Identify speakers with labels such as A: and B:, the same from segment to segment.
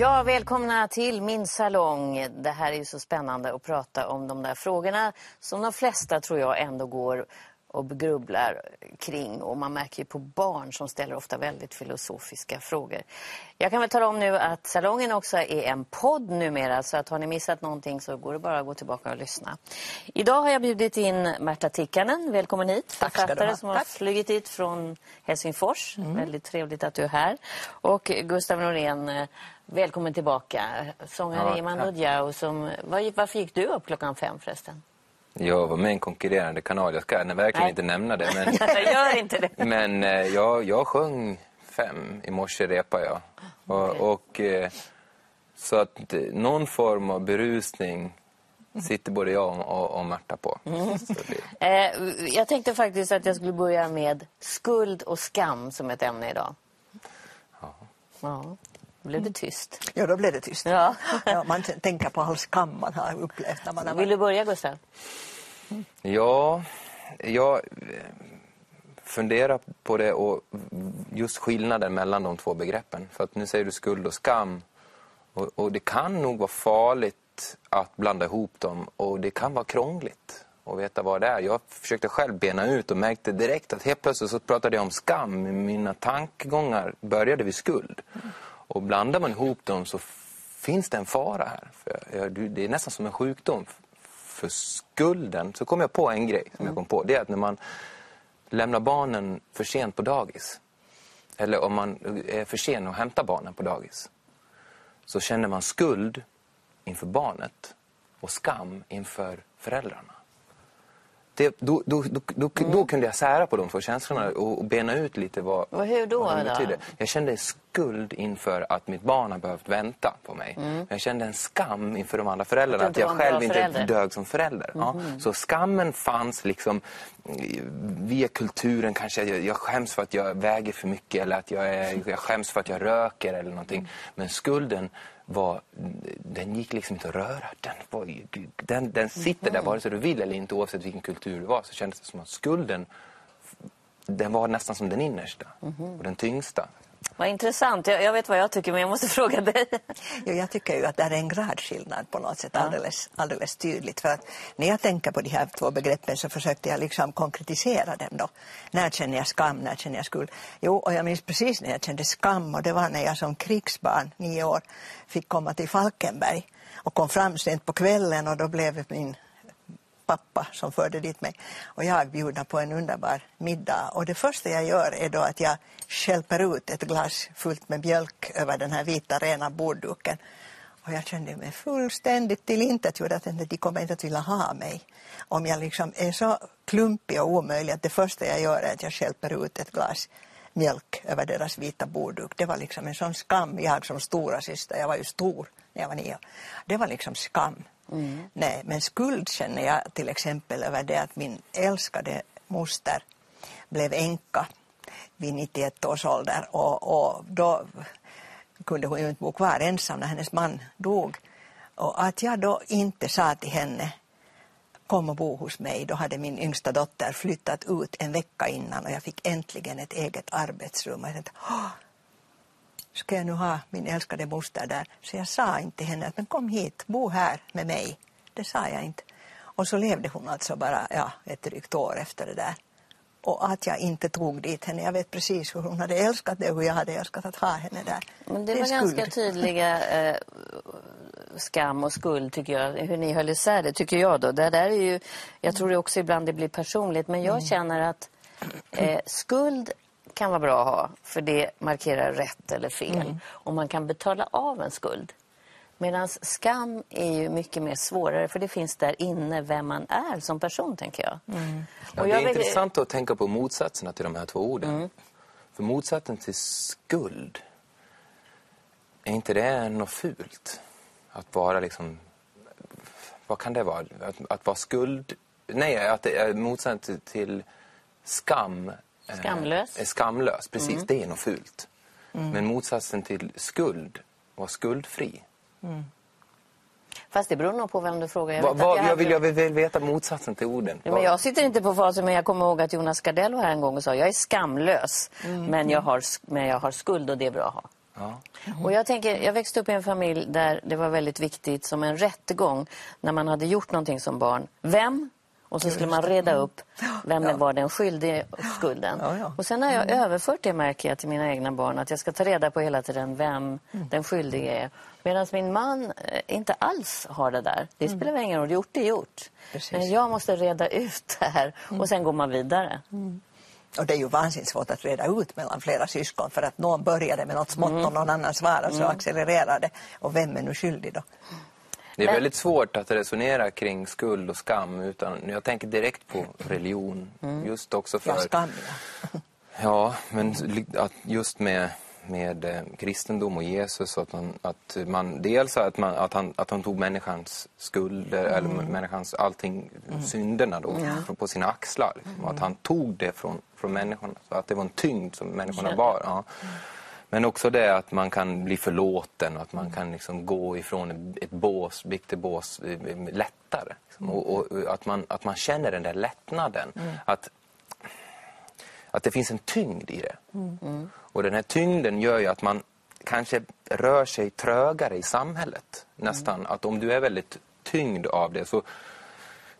A: Ja, välkomna till min salong. Det här är ju så spännande att prata om de där frågorna som de flesta tror jag ändå går och grubblar kring. Och man märker ju på barn som ställer ofta väldigt filosofiska frågor. Jag kan väl tala om nu att salongen också är en podd numera. Så att har ni missat någonting så går det bara att gå tillbaka och lyssna. Idag har jag bjudit in Märta Tikkanen. Välkommen hit. Författare som har
B: Tack.
A: flugit hit från Helsingfors.
B: Mm.
A: Väldigt trevligt att du är här. Och Gustav Norén, välkommen tillbaka. Sångare
C: Ja,
A: Mando. Diao. Som, var, varför gick du upp klockan fem förresten?
C: Jag var med i en konkurrerande kanal. Jag ska verkligen
A: Nej.
C: inte nämna det. Men,
A: Jag gör inte det.
C: men eh, jag, jag sjöng fem. I morse repade jag. Och, och, eh, så att eh, någon form av berusning sitter både jag och, och Märta på.
A: Mm.
C: Det,
A: jag tänkte faktiskt att jag skulle börja med skuld och skam som ett ämne idag.
C: ja.
A: Ja, blev det tyst.
B: Ja, då blev det tyst.
A: Ja.
B: Ja, man tänker på all skam man har upplevt när man har
A: Vill du börja, Gustav?
C: Ja, jag eh, funderar på det och just skillnaden mellan de två begreppen. För att nu säger du skuld och skam. Och, och det kan nog vara farligt att blanda ihop dem och det kan vara krångligt att veta vad det är. Jag försökte själv bena ut och märkte direkt att helt plötsligt så pratade jag om skam. Mina tankegångar började vid skuld. Och blandar man ihop dem så finns det en fara här. För jag, det är nästan som en sjukdom. För skulden, så kom jag på en grej som jag kom på. Det är att när man lämnar barnen för sent på dagis. Eller om man är för sen att hämta barnen på dagis. Så känner man skuld inför barnet och skam inför föräldrarna. Det, då, då, då, då, då kunde jag sära på de två känslorna och, och bena ut lite vad,
A: Och hur då,
C: vad de
A: då?
C: betyder. Jag kände skuld inför att mitt barn har behövt vänta på mig. Men jag kände en skam inför de andra föräldrarna.
A: Mm. Att
C: Att, jag själv inte
A: förälder.
C: dög som förälder. Ja. Så skammen fanns liksom eh, via kulturen kanske. Jag, jag skäms för att jag väger för mycket eller att jag, är, jag skäms för att jag röker eller någonting. Men skulden var, den gick liksom inte att röra. Den, var, den, den sitter där vare sig du vill eller inte oavsett vilken kultur det var. Så kändes det som att skulden den var nästan som den innersta och den tyngsta.
A: Vad intressant. Jag, jag vet vad jag tycker, men jag måste fråga dig.
B: Jo, jag tycker ju att det är en gradskillnad på något sätt alldeles, alldeles tydligt. För att när jag tänker på de här två begreppen så försökte jag liksom konkretisera dem då. När känner jag skam, när känner jag skuld? Jo, och jag minns precis när jag kände skam och det var när jag som krigsbarn, nio år, fick komma till Falkenberg och kom fram sent på kvällen och då blev min pappa som förde dit mig och jag bjudna på en underbar middag. Och det första jag gör är då att jag skälper ut ett glas fullt med mjölk över den här vita rena bordduken. Och jag kände mig fullständigt tillintetgjord att de kommer inte att vilja ha mig. Om jag liksom är så klumpig och omöjlig att det första jag gör är att jag skälper ut ett glas mjölk över deras vita bordduk. Det var liksom en sån skam. Jag som stora syster, jag var ju stor när jag var nio. Det var liksom skam. Mm. Nej, men skuld känner jag till exempel över det att min älskade moster blev änka vid 91 års ålder och, och då kunde hon ju inte bo kvar ensam när hennes man dog. Och att jag då inte sa till henne kom och bo hos mig. Då hade min yngsta dotter flyttat ut en vecka innan och jag fick äntligen ett eget arbetsrum. Och jag tänkte, "Åh, ska jag nu ha min älskade moster där? Så jag sa inte till henne att men kom hit, bo här med mig. Det sa jag inte. Och så levde hon alltså bara ja, ett drygt år efter det där. Och att jag inte tog dit henne. Jag vet precis hur hon hade älskat det och hur jag hade älskat att ha henne där.
A: Men det
B: är
A: var ganska
B: skuld.
A: tydliga eh, skam och skuld, tycker jag. Hur ni höll isär det, tycker jag. då. Det där är ju, jag tror det också ibland det blir personligt, men jag känner att eh, skuld kan vara bra att ha, för det markerar rätt eller fel. Och man kan betala av en skuld. Medan skam är ju mycket mer svårare, för det finns där inne vem man är som person, tänker jag.
C: Ja,
A: Och
C: det är
A: jag vill-
C: intressant att tänka på motsatserna till de här två orden. För motsatsen till skuld, är inte det något fult? Att vara liksom... Vad kan det vara? Att, att vara skuld... Nej, att det är motsatsen till, till skam. Eh,
A: Skamlös.
C: Är skamlös, precis. Det är något fult. Men motsatsen till skuld, var skuldfri.
A: Fast det beror nog på vem du frågar. Jag,
C: Va, va,
A: jag
C: jag, vill, jag vill veta motsatsen till orden.
A: Ja, men jag sitter inte på facit, men jag kommer ihåg att Jonas Gardell var här en gång och sa jag är skamlös, men, jag har, sk- men jag har skuld och det är bra att ha.
C: Ja.
A: Och jag, tänker, jag växte upp i en familj där det var väldigt viktigt som en rättegång när man hade gjort någonting som barn. Vem? Och så skulle man reda upp vem
B: Ja.
A: var den skyldige skulden.
B: Ja, ja.
A: Och sen har jag överfört det märker jag till mina egna barn att jag ska ta reda på hela tiden vem
B: Mm.
A: den skyldige är. Medan min man eh, inte alls har det där. Det spelar väl ingen roll, gjort är gjort.
B: Mm. Precis. Mm.
A: Men jag måste reda ut det här och sen går man vidare.
B: Och det är ju vansinnigt svårt att reda ut mellan flera syskon för att någon började med något smått och någon annan svarade så accelererar det. Och vem är nu skyldig då?
C: Det är väldigt svårt att resonera kring skuld och skam utan jag tänker direkt på religion. Just också för...
B: Ja, skam ja.
C: Ja, men att just med, med eh, kristendom och Jesus att man, att man dels att, man, att, han, att han tog människans skulder eller människans allting, synderna då från- på sina axlar. Liksom. Att han tog det från, från människorna. Så att det var en tyngd som människorna bar. Ja. Men också det att man kan bli förlåten och att man kan liksom gå ifrån ett- bås, biktebås eh, lättare. Liksom. Och, och, att, man, att man känner den där lättnaden. Att att det finns en tyngd i det. Och den här tyngden gör ju att man kanske rör sig trögare i samhället. Nästan. Att om du är väldigt tyngd av det så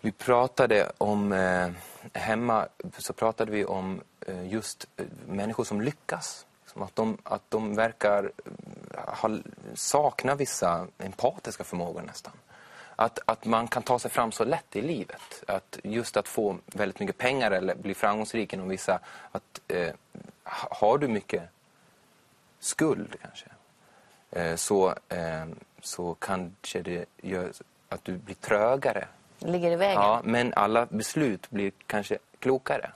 C: vi pratade om eh, hemma så pratade vi om eh, just eh, människor som lyckas. Som att, de, att de verkar eh, ha, sakna vissa empatiska förmågor nästan. Att, att man kan ta sig fram så lätt i livet. Att just att få väldigt mycket pengar eller bli framgångsrik inom vissa... Att, eh, ha- har du mycket skuld kanske eh, så, eh, så kanske det gör att du blir trögare.
A: Ligger i vägen.
C: Ja, men alla beslut blir kanske klokare.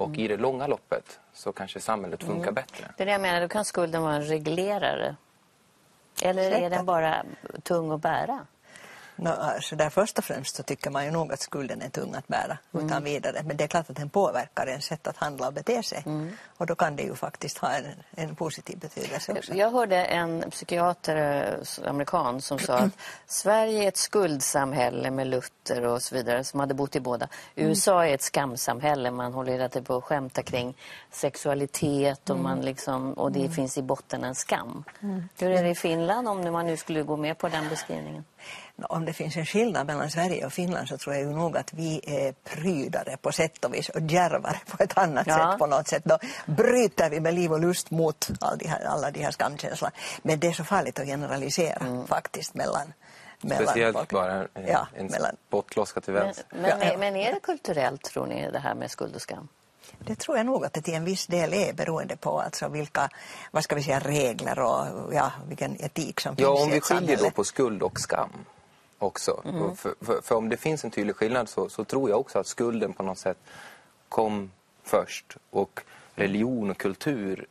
C: Och i det långa loppet så kanske samhället funkar bättre.
A: Det är det jag menar, då kan skulden vara en reglerare. Eller är
B: Säkert.
A: den bara tung att bära?
B: Nå, så där först och främst så tycker man ju nog att skulden är tung att bära utan vidare. Men det är klart att den påverkar ens sätt att handla och bete sig. Och då kan det ju faktiskt ha en, en positiv betydelse också.
A: Jag hörde en psykiater, eh, amerikan, som sa att Sverige är ett skuldsamhälle med Luther och så vidare, som hade bott i båda. USA är ett skamsamhälle, man håller hela tiden på att skämta kring sexualitet och, man liksom, och det finns i botten en skam. Hur är det i Finland om man nu skulle gå med på den beskrivningen?
B: Om det finns en skillnad mellan Sverige och Finland så tror jag ju nog att vi är prydare på sätt och vis och djärvare på ett annat
A: Ja.
B: sätt på något sätt. Då bryter vi med liv och lust mot all de här, alla de här skamkänslorna. Men det är så farligt att generalisera faktiskt mellan, mellan
C: Speciellt
B: folk.
C: bara en,
B: Ja,
C: en
B: mellan-
C: spottloska till
A: Men,
C: vänster.
A: men,
B: Ja, ja.
A: men är det kulturellt, tror ni, det här med skuld och skam?
B: Det tror jag nog att det till en viss del är beroende på alltså vilka vad ska vi säga, regler och ja, vilken etik som
C: Ja,
B: finns
C: om
B: i
C: vi
B: ett
C: skiljer då
B: samhälle.
C: på skuld och skam också. Och För, för, för om det finns en tydlig skillnad så, så tror jag också att skulden på något sätt kom först. Och religion och kultur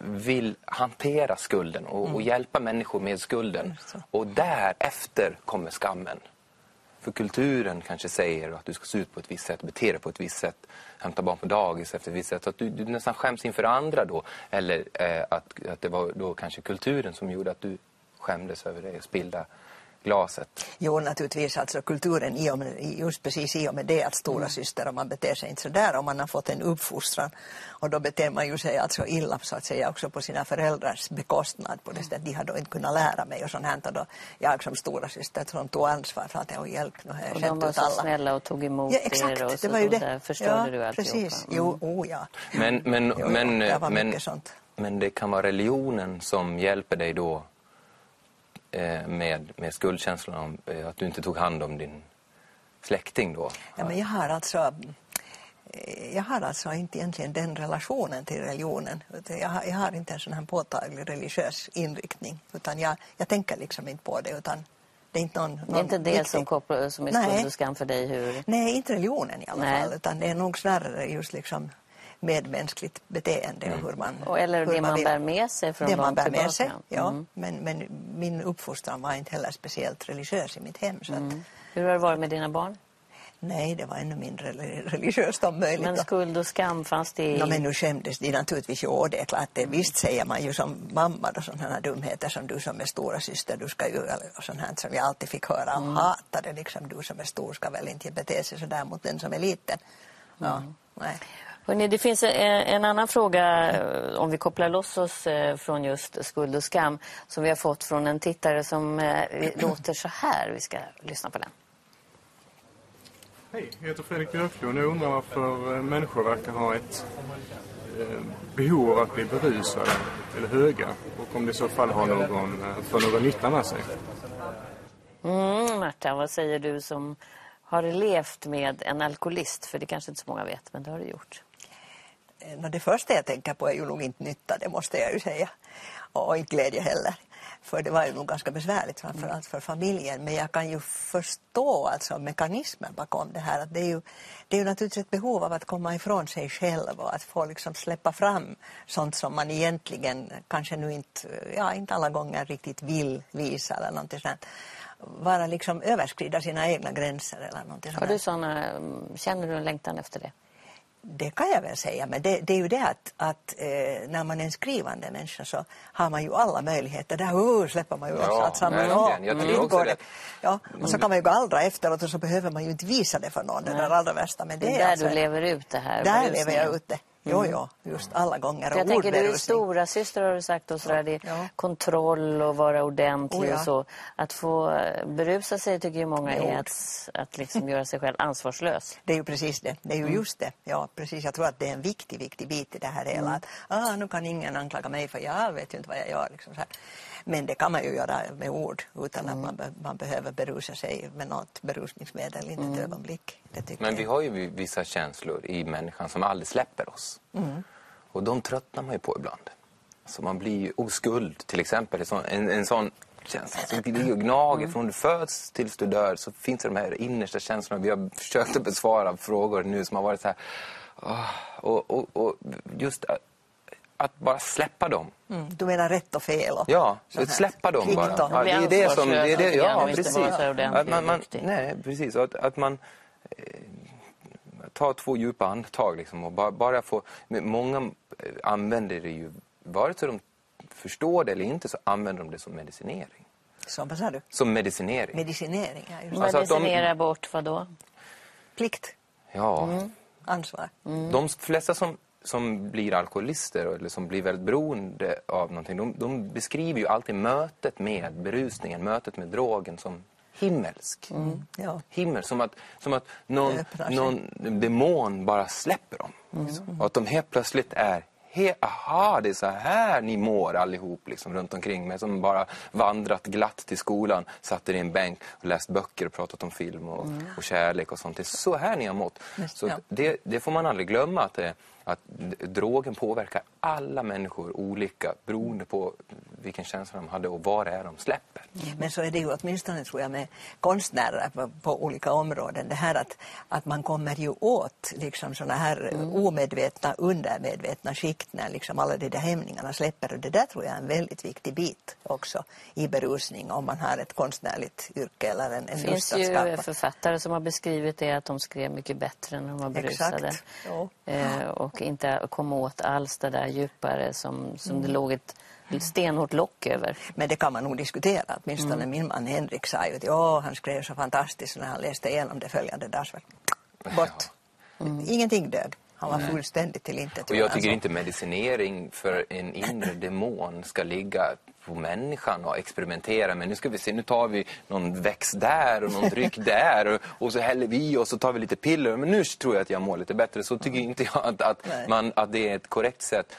C: vill hantera skulden och, och hjälpa människor med skulden. Och därefter kommer skammen. För kulturen kanske säger att du ska se ut på ett visst sätt, bete dig på ett visst sätt, hämta barn på dagis efter ett visst sätt. Så att du, du nästan skäms inför andra då. Eller eh, att, att det var då kanske kulturen som gjorde att du skämdes över det och spillda glaset.
B: Jo, naturligtvis. Alltså kulturen, i och med, just precis i och med det att stora
C: Mm.
B: syster och man beter sig inte så där om man har fått en uppfostran. Och då beter man ju sig alltså illa så att säga också på sina föräldrars bekostnad på det sättet. De har då inte kunnat lära mig och sånt här. Och då jag som stora syster som tog ansvar för att jag hjälp,
A: Och
B: skämt
A: de var så
B: alla.
A: snälla och tog emot
B: Ja,
A: er
B: exakt.
A: och
B: det
A: så,
B: var ju
A: och
B: det.
A: förstörde
B: ja,
A: du alltihopa.
B: Precis.
A: Mm.
B: Jo, oh, ja.
C: Men, men,
B: Jo, jo,
C: men,
B: det
C: men,
B: mycket sånt.
C: men det kan vara religionen som hjälper dig då med, med skuldkänslan om eh, att du inte tog hand om din släkting då.
B: Ja, men jag har alltså eh, jag har alltså inte egentligen den relationen till religionen. Jag har, jag har inte en sån här påtaglig religiös inriktning. Utan jag, jag tänker liksom inte på det. Utan det är inte någon, någon
A: Det är inte det
B: viktig-
A: som, kopplar, som är skuld och skam för dig? Hur...
B: Nej, inte religionen i alla
A: Nej.
B: fall. Utan det är nog snarare just liksom medmänskligt beteende och hur man
A: Och, eller
B: hur
A: det man
B: vill-
A: bär med sig från
B: det man bär
A: tillbaka.
B: med sig, ja.
A: Mm.
B: Men, men min uppfostran var inte heller speciellt religiös i mitt hem. Så att,
A: Mm. Hur har det varit med dina barn?
B: Nej, det var ännu mindre religiöst om möjligt.
A: Men skuld och skam, fanns det i...
B: No, men nu skämdes de naturligtvis och det är klart, det, visst säger man ju som mamma då sådana här dumheter som du som är stora syster, du ska ju, och sånt här som jag alltid fick höra och hatade liksom, du som är stor ska väl inte bete sig sådär mot den som är liten. Ja, nej.
A: Hörrni, det finns en, en, annan fråga, eh, om vi kopplar loss oss eh, från just skuld och skam, som vi har fått från en tittare som eh, låter så här. Vi ska lyssna på den.
D: Hej, jag heter Fredrik Björklund och undrar varför människor verkar ha ett behov av att bli berusade eller höga och om det i så fall har någon, för någon nytta med sig.
A: Mm, Marta, vad säger du som har levt med en alkoholist? För det kanske inte så många vet, men det har du gjort.
B: Eh, det första jag tänker på är ju nog inte nytta, det måste jag ju säga. Och inte glädje heller. För det var ju nog ganska besvärligt framförallt för familjen. Men jag kan ju förstå alltså mekanismen bakom det här. Att det, är ju, det är ju naturligtvis ett behov av att komma ifrån sig själv och att få liksom släppa fram sånt som man egentligen kanske nu inte, ja, inte alla gånger riktigt vill visa eller någonting sånt vara liksom överskrida sina egna gränser eller någonting
A: Har du såna, känner du en längtan efter det?
B: Det kan jag väl säga, men det, det är ju det att, att eh, när man är en skrivande människa så har man ju alla möjligheter. Där uh, släpper man ju
C: ja,
B: alltsammans.
C: Ja, jag tycker också det.
B: Ja, och så kan man ju gallra efteråt och så behöver man ju inte visa det för någon, det där allra värsta. Men
A: det,
B: det
A: är där
B: alltså,
A: du lever ut det här.
B: Där lever jag ut det. Jo, jo, just alla gånger.
A: Jag tänker, du är stora syster har du sagt och sådär, det är ja. kontroll och vara ordentlig oh, ja. och så. Att få eh, berusa sig tycker ju många är att, att liksom göra sig själv ansvarslös.
B: Det är ju precis det, det är ju mm. just det. Ja, precis. Jag tror att det är en viktig, viktig bit i det här hela. Mm. Att, ah, nu kan ingen anklaga mig för jag vet ju inte vad jag gör. Liksom så här. Men det kan man ju göra med ord utan mm. att man, man behöver berusa sig med något berusningsmedel, inte mm. ett ögonblick.
C: Men vi har ju vissa känslor i människan som aldrig släpper oss. Mm. Och de tröttnar man ju på ibland. Så man blir ju oskuld till exempel. En, en sån känsla som ligger och gnager mm. från du föds tills du dör så finns det de här innersta känslorna. Vi har försökt att besvara frågor nu som har varit så här... Oh, och, och, och just att bara släppa dem.
B: Mm. Du menar rätt och fel? Och
C: ja, släppa dem bara. Ja, det är det som... Det är det, ja, precis. Att man, man, nej, precis. Att, att man eh, tar två djupa andetag liksom, och bara, bara få... Många använder det ju, vare sig de förstår det eller inte, så använder de det som medicinering.
B: Som, vad sa du?
C: Som medicinering.
B: Medicinering, ja.
A: Just. Alltså Medicinera de, bort vad då?
B: Plikt.
C: Ja. Mm.
B: Ansvar.
C: Mm. De flesta som som blir alkoholister eller som blir väldigt beroende av någonting, de, de beskriver ju alltid mötet med berusningen, mötet med drogen som himmelsk. Mm, ja. Himmel, som att, som att någon, någon demon bara släpper dem. Mm. Liksom. Och att de helt plötsligt är he, aha, det är så här ni mår allihop liksom, runt omkring mig som bara vandrat glatt till skolan, satt i en bänk och läst böcker och pratat om film och, mm. och kärlek och sånt. Det är så här ni har mått. Så det, det, får man aldrig glömma att det, att drogen påverkar alla människor olika beroende på vilken känsla de hade och vad det är de släpper.
B: Mm. Men så är det ju åtminstone tror jag med konstnärer på, på, olika områden. Det här att, att man kommer ju åt liksom såna här mm. omedvetna, undermedvetna skikt när liksom alla de där hämningarna släpper. Och det där tror jag är en väldigt viktig bit också i berusning om man har ett konstnärligt yrke eller en, en
A: Det finns ju författare som har beskrivit det att de skrev mycket bättre när de var berusade.
B: Exakt. Ja.
A: Eh, och inte komma åt alls det där djupare som, som mm. det låg ett stenhårt lock över.
B: Men det kan man nog diskutera. Åtminstone mm. min man Henrik sa ju att ja, han skrev så fantastiskt när han läste igenom det följande dagsverk. Bort. Mm. Ingenting dög. Han var fullständigt till inte.
C: Och jag tycker inte medicinering för en inre demon ska ligga på människan och experimentera. Men nu ska vi se, nu tar vi någon växt där och någon dryck där och, och, så häller vi och så tar vi lite piller. Men nu tror jag att jag mår lite bättre. Så tycker inte jag att, att, man, att det är ett korrekt sätt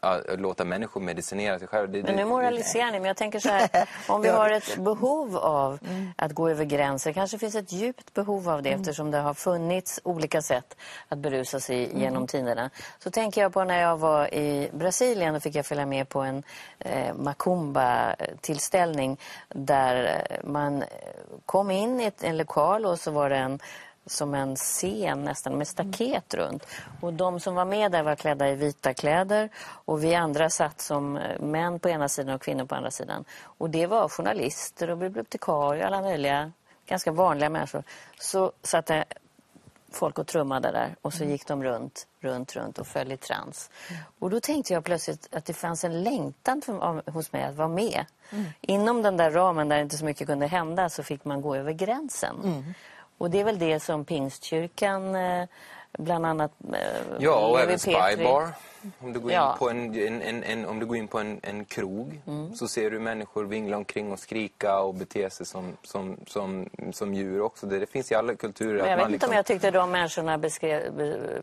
C: att, att låta människor medicinera sig själva.
A: men nu moraliserar ni. Men jag tänker så här, om vi har ett behov av mm. att gå över gränser. kanske finns ett djupt behov av det mm. eftersom det har funnits olika sätt att berusa sig mm. genom tiderna. Så tänker jag på när jag var i Brasilien och fick jag följa med på en eh, macumba Zumba-tillställning där man kom in i en lokal och så var det en som en scen nästan med staket mm. runt. Och de som var med där var klädda i vita kläder och vi andra satt som män på ena sidan och kvinnor på andra sidan. Och det var journalister och bibliotekarier, och alla möjliga ganska vanliga människor. Så satt det folk och trummade där och så mm. gick de runt, runt, runt och föll i trans. Mm. Och då tänkte jag plötsligt att det fanns en längtan för, hos mig att vara med. Mm. Inom den där ramen där inte så mycket kunde hända så fick man gå över gränsen. Mm. Och det är väl det som Pingstkyrkan eh, bland annat eh,
C: Ja, och även
A: Petri.
C: Spybar. Om du går in
A: Ja.
C: på en, en, en, en, om du går in på en, en krog så ser du människor vingla omkring och skrika och bete sig som, som, som, som djur också. Det, det finns i alla kulturer.
A: Men
C: att
A: jag vet
C: man
A: inte om
C: liksom-
A: jag tyckte de människorna beskrev, be-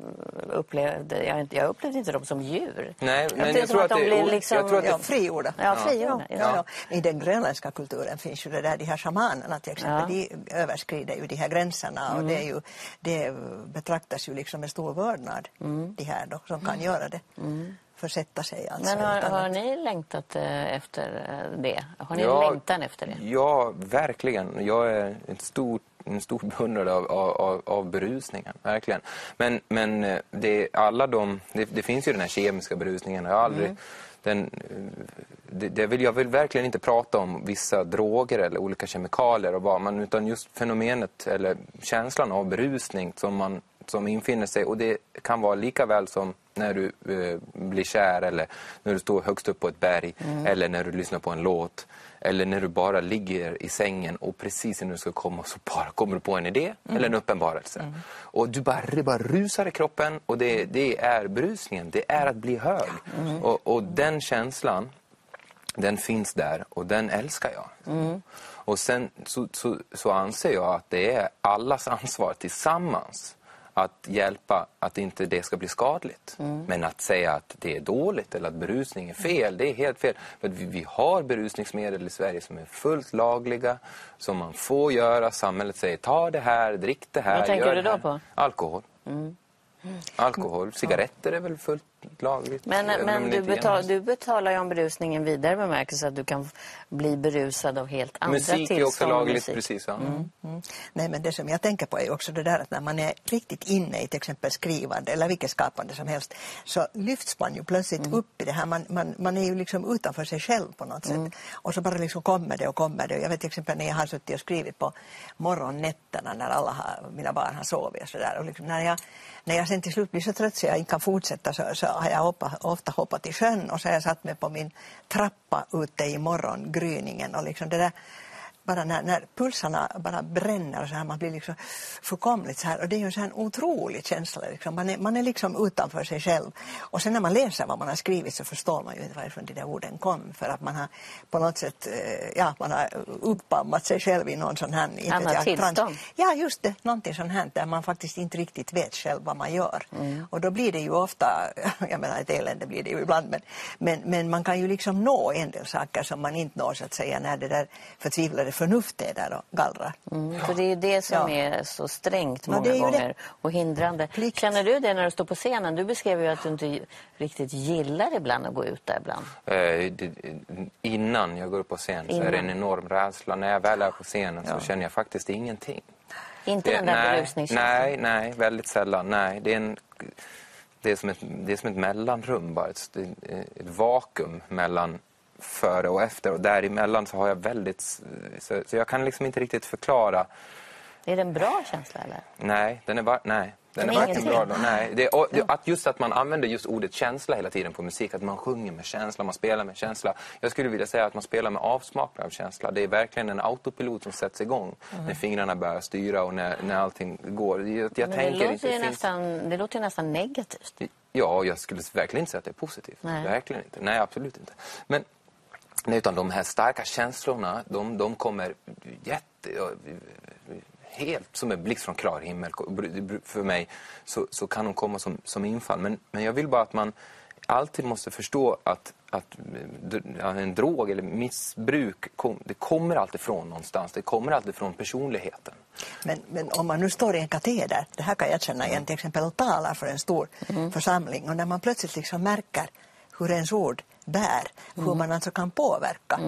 A: upplevde, jag, jag upplevde inte dem som djur.
C: Nej, men
A: tyckte
C: jag tror att är
A: blev liksom...
C: jag tror att det-
B: Ja, frigjorda.
A: Ja, frigjorda.
B: Ja, ja, ja. I den grönländska kulturen finns ju det där, de här shamanerna till exempel,
A: Ja.
B: de överskrider ju de här gränserna och det, är ju, det betraktas ju liksom med stor vördnad, de här då, som kan göra det. Försätta sig alltså.
A: Men har, har
B: att-
A: ni längtat eh, efter eh, det? Har ni
C: Ja,
A: längtan efter det?
C: Ja, verkligen. Jag är en stor, en stor beundrare av, av, av, av berusningen, verkligen. Men, men eh, det, alla de, det, det finns ju den här kemiska berusningen. Jag aldrig,
A: Mm.
C: den, det, det vill, jag vill verkligen inte prata om vissa droger eller olika kemikalier och vad, men, utan just fenomenet eller känslan av berusning som, man, som infinner sig. Och det kan vara lika väl som när du eh, blir kär eller när du står högst upp på ett berg eller när du lyssnar på en låt eller när du bara ligger i sängen och precis när du ska komma så bara kommer du på en idé eller en uppenbarelse. Och du bara, det bara rusar i kroppen och det, det är brusningen, det är att bli hög. Och, och den känslan, den finns där och den älskar jag. Och sen så, så, så anser jag att det är allas ansvar tillsammans att hjälpa att inte det ska bli skadligt. Men att säga att det är dåligt eller att berusning är fel, det är helt fel. För vi, vi har berusningsmedel i Sverige som är fullt lagliga, som man får göra. Samhället säger ta det här, drick det här.
A: Vad tänker du då på?
C: Alkohol. Alkohol, cigaretter är väl fullt lagligt.
A: Men, men du, betal, du betalar ju om berusningen vidare bemärkelse att du kan bli berusad av helt andra
C: Musik
A: tillstånd.
C: är också lagligt,
A: musik.
C: precis. Ja.
B: Mm. Nej, men det som jag tänker på är också det där att när man är riktigt inne i till exempel skrivande eller vilket skapande som helst så lyfts man ju plötsligt
A: Mm.
B: upp i det här. Man, man, man är ju liksom utanför sig själv på något
A: Mm.
B: sätt. Och så bara liksom kommer det och kommer det. Jag vet till exempel när jag har suttit och skrivit på morgonnätterna när alla har, mina barn har sovit och sådär. Och liksom när, jag, när jag sen till slut blir så trött så jag inte kan fortsätta så, så har jag hoppa, ofta hoppat i sjön och så har jag satt mig på min trappa ute i morgongryningen och liksom det där bara när, när pulsarna bara bränner så här, man blir liksom fullkomligt så här. Och det är ju en sån otrolig känsla liksom. man, är, man är liksom utanför sig själv. Och sen när man läser vad man har skrivit så förstår man ju inte varifrån de där orden kom. För att man har på något sätt, eh, ja man har uppammat sig själv i någon sån här
A: Annat tillstånd.
B: Ja just det, någonting sånt här där man faktiskt inte riktigt vet själv vad man gör. Och då blir det ju ofta, jag menar ett elände blir det ju ibland men, men, men man kan ju liksom nå en del saker som man inte når så att säga när det där förtvivlade förnuftet är där och gallrar.
A: Mm, för det är ju det som
B: Ja.
A: är så strängt
B: Ja,
A: många
B: det.
A: gånger och hindrande.
B: Plikt.
A: Känner du det när du står på scenen? Du beskrev ju att du inte riktigt gillar ibland att gå ut där ibland.
C: Eh, det, innan jag går upp på scen så är
A: Innan.
C: det en enorm rädsla. När jag väl är på scenen så känner jag faktiskt ingenting.
A: Inte
C: Det-
A: den där
C: nej,
A: berusningskänslan?
C: nej, nej, väldigt sällan. Nej, det är, en, det är, som, ett, det är som ett mellanrum bara. Ett, ett vakuum mellan före och efter. Och däremellan så har jag väldigt... Så, så jag kan liksom inte riktigt förklara.
A: Är det en bra känsla eller?
C: Nej, den är, var, nej, den är varken bra då. Nej, det, och, det, att just att man använder just ordet känsla hela tiden på musik. Att man sjunger med känsla, man spelar med känsla. Jag skulle vilja säga att man spelar med avsmaknad av känsla. Det är verkligen en autopilot som sätts igång. När fingrarna börjar styra och när, när allting går. Jag, jag
A: Men det,
C: tänker
A: låter
C: det finns-
A: nästan, det låter ju nästan negativt.
C: Ja, jag skulle verkligen inte säga att det är positivt.
A: Nej.
C: Verkligen inte. Nej, absolut inte. Men utan de här starka känslorna, de, de kommer jätte... Helt som en blixt från klar himmel för mig så, så kan de komma som, som infall. Men, men jag vill bara att man alltid måste förstå att, att en drog eller missbruk, kom, det kommer alltid från någonstans. Det kommer alltid från personligheten.
B: Men, men om man nu står i en kateder, det här kan jag känna igen till exempel talar för en stor församling och när man plötsligt liksom märker hur ens ord bär, hur man alltså kan påverka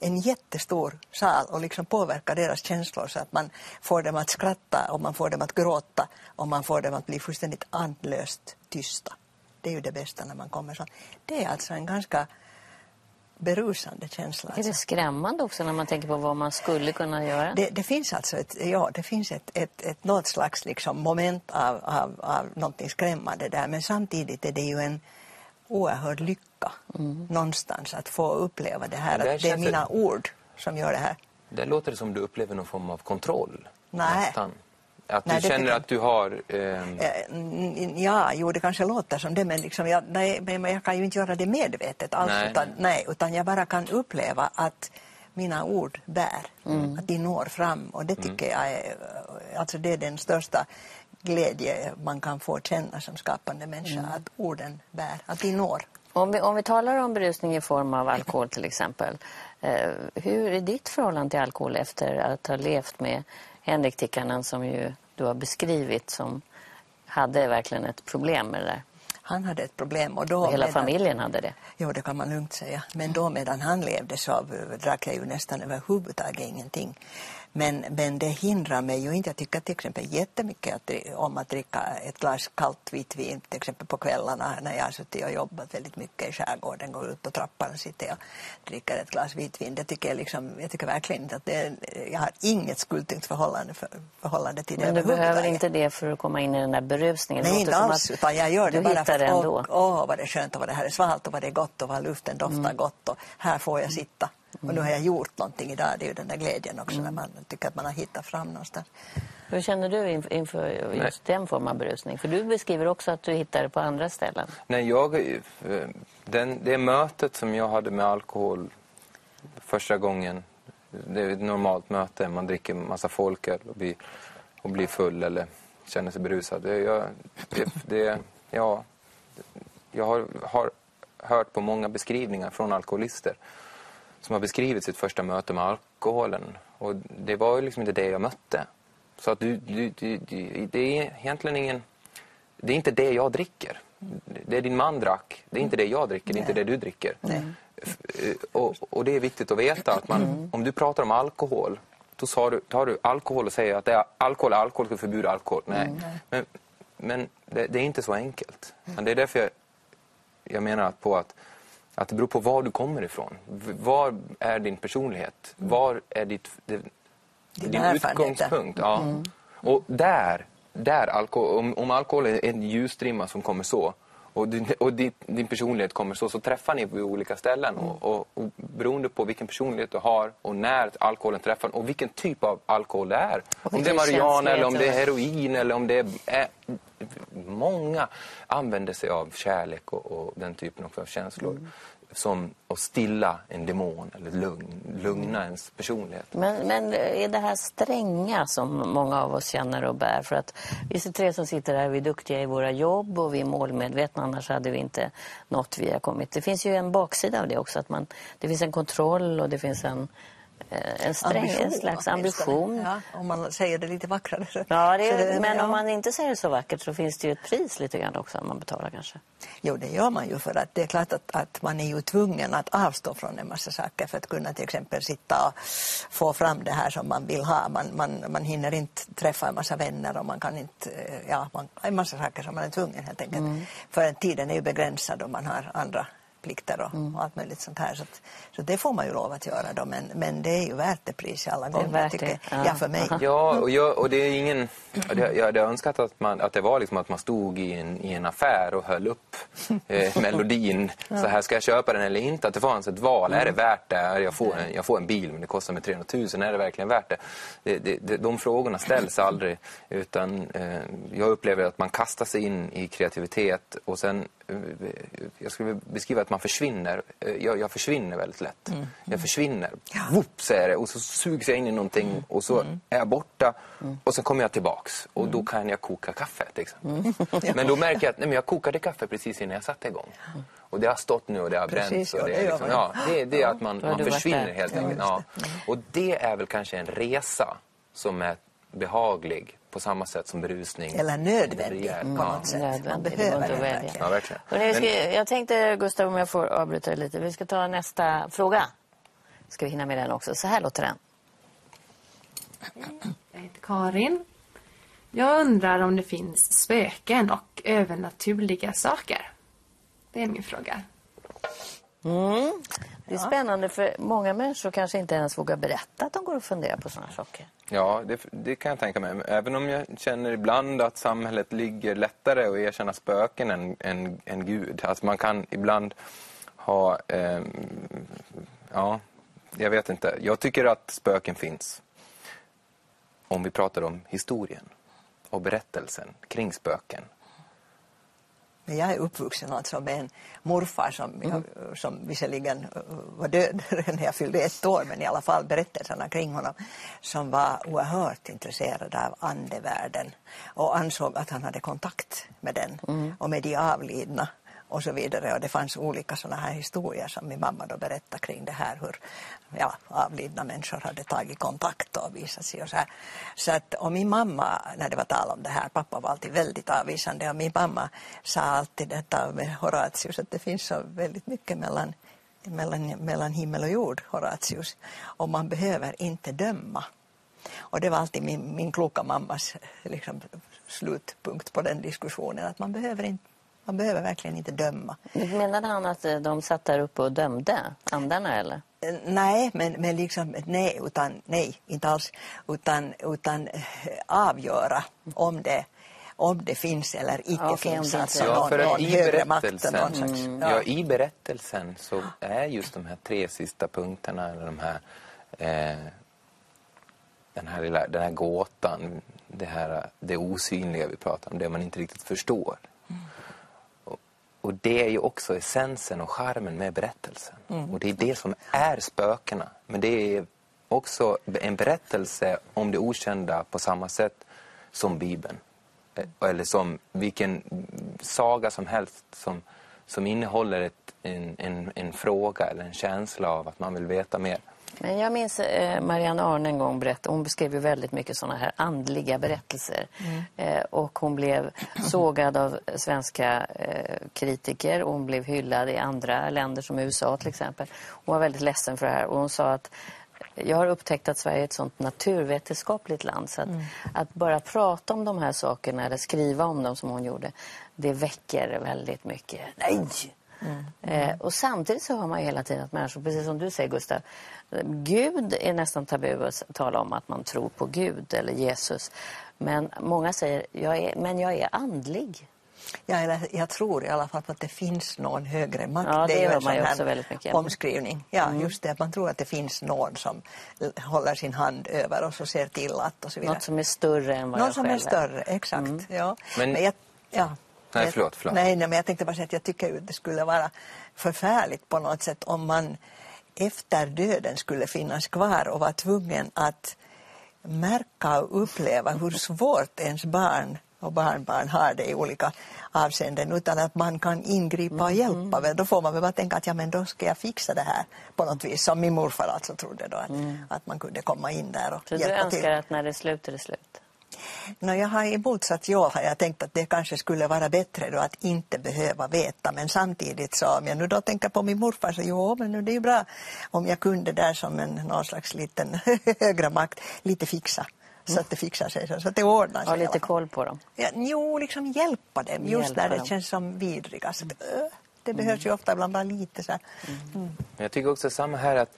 B: en jättestor sal och liksom påverka deras känslor så att man får dem att skratta och man får dem att gråta och man får dem att bli fullständigt andlöst tysta. Det är ju det bästa när man kommer så. Det är alltså en ganska berusande känsla.
A: Är det skrämmande också när man tänker på vad man skulle kunna göra?
B: Det, det finns alltså ett, ja, det finns ett, ett, ett något slags liksom moment av, av, av någonting skrämmande där men samtidigt är det ju en oerhörd lycka någonstans att få uppleva det här.
C: Det
B: att det är mina
C: det-
B: ord som gör det här.
C: Det låter som du upplever någon form av kontroll.
B: Nej.
C: Nästan. Att
B: Nej,
C: du känner att du har... ehm,
B: Eh, mm, Ja, jo, det kanske låter som det, men, liksom jag, nej, men jag kan ju inte göra det medvetet alls.
C: Nej.
B: Utan, nej, utan jag bara kan uppleva att mina ord bär,
C: Mm.
B: att de når fram. Och det tycker jag är, eh, alltså det är den största glädje man kan få känna som skapande människa,
C: Mm.
B: att orden bär, att de når.
A: Om vi, om vi talar om berusning i form av alkohol till exempel. Eh, hur är ditt förhållande till alkohol efter att ha levt med Henrik Tikkanen som ju du har beskrivit som hade verkligen ett problem med det där.
B: Han hade ett problem och då...
A: Och hela
B: medan-
A: familjen hade det.
B: Jo, det kan man lugnt säga. Men då medan han levde så drack jag ju nästan överhuvudtaget ingenting. Men, men det hindrar mig ju inte. Jag tycker till exempel jättemycket att, om att dricka ett glas kallt vitt vin till exempel på kvällarna när jag har suttit och jobbat väldigt mycket i skärgården, går ut på trappan och sitter och dricker ett glas vitt vin. Det tycker jag, liksom, jag tycker verkligen inte att det är, jag har inget skuldtyngt förhållande, för, förhållande till det
A: Men du behöver inte det för att komma in i den där berusningen.
B: Nej, inte alls. Utan jag gör det bara för att åh, åh, vad det är skönt och vad det här är svalt och vad det är gott och vad luften doftar
A: Mm.
B: gott och här får jag sitta. Och nu har jag gjort någonting idag. Det är ju den där glädjen också när man tycker att man har hittat fram någonstans.
A: Hur känner du inf- inför just den formen av berusning? För du beskriver också att du hittar det på andra ställen.
C: Nej, jag, eh, den, det mötet som jag hade med alkohol första gången, det är ett normalt möte, man dricker massa folköl och blir, och blir full eller känner sig berusad. Det, jag, det, det, ja, jag har, har hört på många beskrivningar från alkoholister som har beskrivit sitt första möte med alkoholen. Och det var ju liksom inte det jag mötte. Så att du, du, du, du, det är egentligen ingen... Det är inte det jag dricker. Det är din man drack. Det är inte det jag dricker. Det är inte det du dricker. F- eh, Och, och det är viktigt att veta att man, om du pratar om alkohol då tar du, tar du alkohol och säger att det är alkohol, är alkohol, ska förbjuda alkohol. Nej. Men, men det, det är inte så enkelt. Men Det är därför jag, jag menar på att, att det beror på var du kommer ifrån. Var är din personlighet? Var är ditt, din
B: erfarenheter.
C: utgångspunkt? Ja. Och där, där alkohol, om, om alkohol är en ljusstrimma som kommer så och, din, och din, din personlighet kommer så, så träffar ni på olika ställen. Och, och, och beroende på vilken personlighet du har och när alkoholen träffar och vilken typ av alkohol det är. Om det är marijuana eller om det är heroin eller om det är... många använder sig av kärlek och, och den typen av känslor. Som att stilla en demon eller lugn, lugna ens personlighet.
A: Men, men är det här stränga som många av oss känner och bär? För att vi är tre som sitter här, vi är duktiga i våra jobb och vi är målmedvetna, annars hade vi inte nått vi har kommit. Det finns ju en baksida av det också, att man, det finns en kontroll och det finns en, en sträng, en slags ambition.
B: Ja, om man säger det lite vackrare.
A: Ja, det är, men
B: ja.
A: om man inte säger det så vackert så finns det ju ett pris lite grann också man betalar kanske.
B: Jo, det gör man ju för att det är klart att, att man är ju tvungen att avstå från en massa saker för att kunna till exempel sitta och få fram det här som man vill ha. Man, man, man hinner inte träffa en massa vänner och man kan inte, eh, ja, man, en massa saker som man är tvungen helt enkelt. För att tiden är ju begränsad och man har andra plikter och, och allt möjligt sånt här. Så, att, så det får man ju lov att göra då, men, men det är ju värt det priset alla gånger tycker jag.
A: ja.
B: Ja, för mig.
C: Ja, och, jag, och det är ingen... Jag, hade önskat att, man, att det var liksom att man stod i en, i en affär och höll upp eh, melodin. Så här, ska jag köpa den eller inte? Att det fanns ett val. Är det värt det? Jag får, en, jag får en bil men det kostar mig 300 000. Är det verkligen värt det? det, det, det de frågorna ställs aldrig. Utan eh, jag upplever att man kastar sig in i kreativitet och sen... Jag skulle beskriva att man försvinner. Eh, Jag, jag försvinner väldigt lätt. Jag försvinner. Whoop, säger det. Och så sugs jag in i någonting och så är jag borta. Och sen kommer jag tillbaks. Och då kan jag koka kaffe till exempel. Men då märker jag att nej, men jag kokade kaffe precis innan jag satte igång. Och det har stått nu och det har
B: Precis,
C: bränts. Och
B: ja,
C: det, är liksom, ja, det, det är att man, man försvinner helt
B: Ja,
C: enkelt. Ja. Och det är väl kanske en resa som är behaglig på samma sätt som berusning.
B: Eller nödvändig på
C: Ja.
B: något sätt. Man
A: Nödvändig, det
B: behöver det
A: välja.
C: Ja, verkligen.
A: Hörrni, vi ska,
C: Men-
A: jag tänkte, Gustav, om jag får avbryta dig lite. Vi ska ta nästa fråga. Ska vi hinna med den också? Så här låter den.
E: Jag heter Karin. Jag undrar om det finns spöken och övernaturliga saker. Det är min fråga.
A: Mm. Det är spännande för många människor kanske inte ens vågar berätta att de går och funderar på sådana saker.
C: Ja, det, det kan jag tänka mig. Även om jag känner ibland att samhället ligger lättare att erkänna spöken än, än, än Gud. Alltså man kan ibland ha... ehm, ja, jag vet inte. Jag tycker att spöken finns. Om vi pratar om historien. och berättelsen kring spöken.
B: Men jag är uppvuxen alltså med en morfar som, jag, som visserligen uh, var död när jag fyllde ett år, men i alla fall berättelserna kring honom, som var oerhört intresserad av andevärlden och ansåg att han hade kontakt med den och med de avlidna och så vidare. Och det fanns olika sådana här historier som min mamma då berättade kring det här hur ja, avlidna människor hade tagit kontakt och visat sig och så här. Så att, och min mamma, när det var tal om det här, pappa var alltid väldigt avvisande och min mamma sa alltid detta ah, med Horatius att det finns så väldigt mycket mellan mellan, mellan himmel och jord, Horatius. Och man behöver inte döma. Och det var alltid min, min kloka mammas liksom, slutpunkt på den diskussionen, att man behöver inte man behöver verkligen inte döma.
A: Menade han att eh, de satt där uppe och dömde andarna eller?
B: Eh, Nej, men, men liksom, nej, utan, nej, inte alls. Utan, utan eh, avgöra om det, om det finns eller icke
A: Ja,
B: finns. Alltså
A: Ja,
B: någon,
C: för
B: någon
C: i
B: högre makt.
C: berättelsen,
B: Någon slags,
C: ja.
B: ja.
C: i berättelsen så är just de här tre sista punkterna, eller de här, eh, den, här lilla, den här gåtan, det, här, det osynliga vi pratar om, det man inte riktigt förstår. Och, och det är ju också essensen och charmen med berättelsen. Och det är det som är spökena. Men det är också en berättelse om det okända på samma sätt som Bibeln. Eh, Eller som vilken saga som helst som, som innehåller ett, en, en, en fråga eller en känsla av att man vill veta mer.
A: Men jag minns eh, Marianne Arne en gång berättade, hon beskrev ju väldigt mycket sådana här andliga berättelser. Eh, och hon blev sågad av svenska eh, kritiker och hon blev hyllad i andra länder som USA till exempel. Hon var väldigt ledsen för det här och hon sa att jag har upptäckt att Sverige är ett sånt naturvetenskapligt land så att, att bara prata om de här sakerna eller skriva om dem som hon gjorde, det väcker väldigt mycket. Nej! Eh, och samtidigt så hör man ju hela tiden att människor, precis som du säger Gustav, Gud är nästan tabu att tala om att man tror på Gud eller Jesus. Men många säger, jag är, men jag är andlig.
B: Ja, eller jag tror i alla fall på att det finns någon högre makt.
A: Ja, det
B: är ju
A: hör
B: en
A: man också väldigt mycket.
B: Omskrivning. Ja, just det. att Man tror att det finns någon som håller sin hand över och så ser till att och så vidare.
A: Något som är större än vad
B: Någon
A: jag
B: som
A: själv
B: är större, exakt. Ja.
C: Men-
B: jag, ja.
C: Nej,
B: Jag-
C: förlåt, förlåt.
B: Nej, nej, men jag tänkte bara säga att jag tycker att det skulle vara förfärligt på något sätt om man efter döden skulle finnas kvar och vara tvungen att märka och uppleva hur svårt ens barn och barnbarn har det i olika avseenden utan att man kan ingripa och hjälpa. väl. Då får man väl bara tänka att ja, men då ska jag fixa det här på något vis. Som min morfar alltså trodde då att, att man kunde komma in där och
A: Så du
B: hjälpa till.
A: önskar att när det är slut är det slut?
B: No, jag har i motsats jag har jag tänkt att det kanske skulle vara bättre då att inte behöva veta men samtidigt så om jag nu då tänker på min morfar så jo men nu det är ju bra om jag kunde där som en någon slags liten högre makt lite fixa så att det fixar sig så att det ordnar sig.
A: Ha lite koll på dem.
B: Ja, jo, liksom hjälpa dem just
A: Hjälpa
B: när det
A: dem.
B: känns som vidrigast. Äh, Det behövs ju ofta ibland bara lite så här.
C: Men jag tycker också samma här att,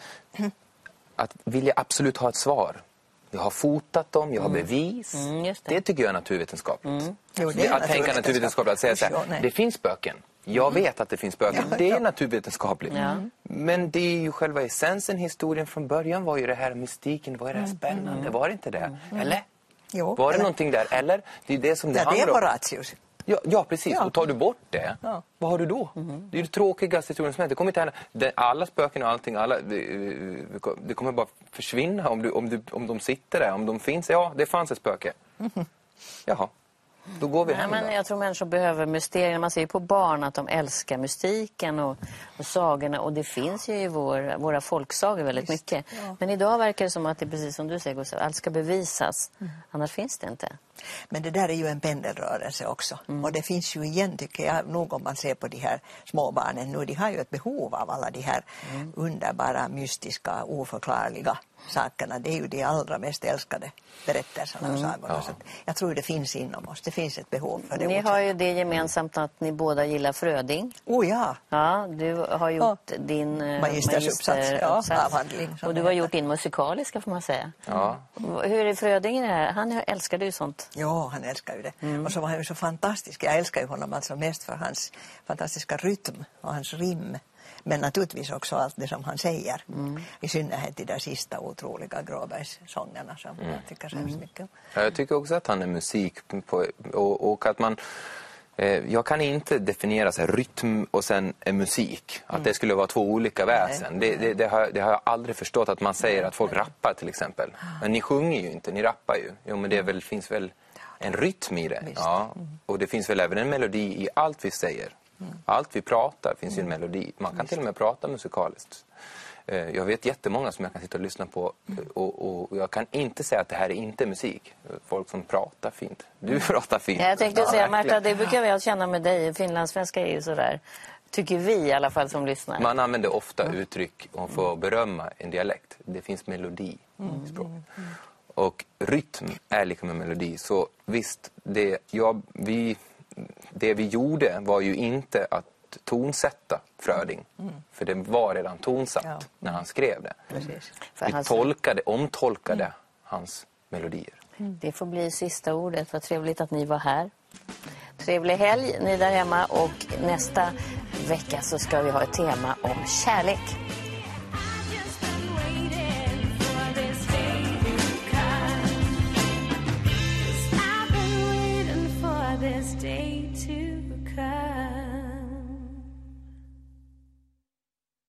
C: att vilja absolut ha ett svar. Jag har fotat dem, jag har bevis.
A: Mm, just det.
C: det. tycker jag är naturvetenskapligt.
B: Jo, det är
C: att tänka naturvetenskapligt, att säga så
B: ja,
C: här, det finns spöken. Jag vet att det finns spöken.
B: Ja,
C: det är
B: ja.
C: naturvetenskapligt.
A: Ja.
C: Men det är ju själva essensen, historien från början var ju det här mystiken, det var det här spännande, var det inte det? Eller?
B: Jo,
C: var det
B: eller-
C: någonting där? Eller? Det är det som det
B: Ja, det är
C: handlar om.
B: Horatius.
C: Ja, ja precis.
B: Ja.
C: Och tar du bort det,
B: Ja.
C: vad har du då? Det är det tråkigaste historien som helst. Det kommer inte hända. Det, alla spöken och allting, alla, det, det kommer bara försvinna om, du, om, du, om de sitter där. Om de finns, ja, det fanns ett spöke. Jaha, då går vi
A: Nej,
C: hem
A: men
C: då.
A: jag tror människor behöver mysterier. Man ser ju på barn att de älskar mystiken och, och sagorna. Och det finns ju i vår, våra folksagor väldigt mycket. Men idag verkar det som att det är precis som du säger Gustav, allt ska bevisas. Annars finns det inte.
B: Men det där är ju en pendelrörelse också.
A: Mm.
B: Och det finns ju igen, tycker jag, nog om man ser på de här småbarnen nu, de har ju ett behov av alla de här
A: Mm.
B: underbara, mystiska, oförklarliga sakerna. Det är ju de allra mest älskade berättelserna
A: Mm.
B: och sagorna. Så att jag tror det finns inom oss, det finns ett behov för det.
A: Ni
B: också.
A: har ju det gemensamt att ni båda gillar Fröding.
B: Oh ja,
A: Ja, du har gjort din eh,
B: ja,
A: magisteruppsats.
B: avhandling, som
A: Och du har gjort din musikaliska får man säga.
C: Ja.
A: Hur är Fröding i det här? Han älskade ju sånt.
B: Ja, han älskar ju det.
A: Mm.
B: Och så var han ju så fantastisk. Jag älskar ju honom alltså mest för hans fantastiska rytm och hans rim. Men naturligtvis också allt det som han säger. I synnerhet de där sista otroliga Gråbergssångerna som jag tycker så hemskt mycket om.
C: Ja, Jag tycker också att han är musik på, och, och att man eh, jag kan inte definiera så här, rytm och sen musik. Att det skulle vara två olika väsen. Det, det, det, har, det har jag aldrig förstått att man säger att folk rappar till exempel. Men ni sjunger ju inte, ni rappar ju. Jo men det väl, finns väl en rytm i det. Ja. Och det finns väl även en melodi i allt vi säger. Allt vi pratar finns ju en melodi. Man kan till och med prata musikaliskt. Eh, Jag vet jättemånga som jag kan sitta och lyssna på eh, och, och jag kan inte säga att det här är inte musik. Folk som pratar fint. Du pratar fint.
A: Ja, jag tänkte säga. Märta, det brukar jag känna med dig. Finlandssvenska är ju sådär, tycker vi i alla fall som lyssnar.
C: Man använder ofta uttryck och får berömma en dialekt. Det finns melodi i språket. Och rytm är lika med melodi. Så visst, det, ja, vi, det vi gjorde var ju inte att tonsätta Fröding. För det var redan tonsatt
B: Ja.
C: när han skrev det.
B: Precis.
C: Vi tolkade, omtolkade hans melodier.
A: Det får bli sista ordet. Vad trevligt att ni var här. Trevlig helg, ni där hemma. Och nästa vecka så ska vi ha ett tema om kärlek.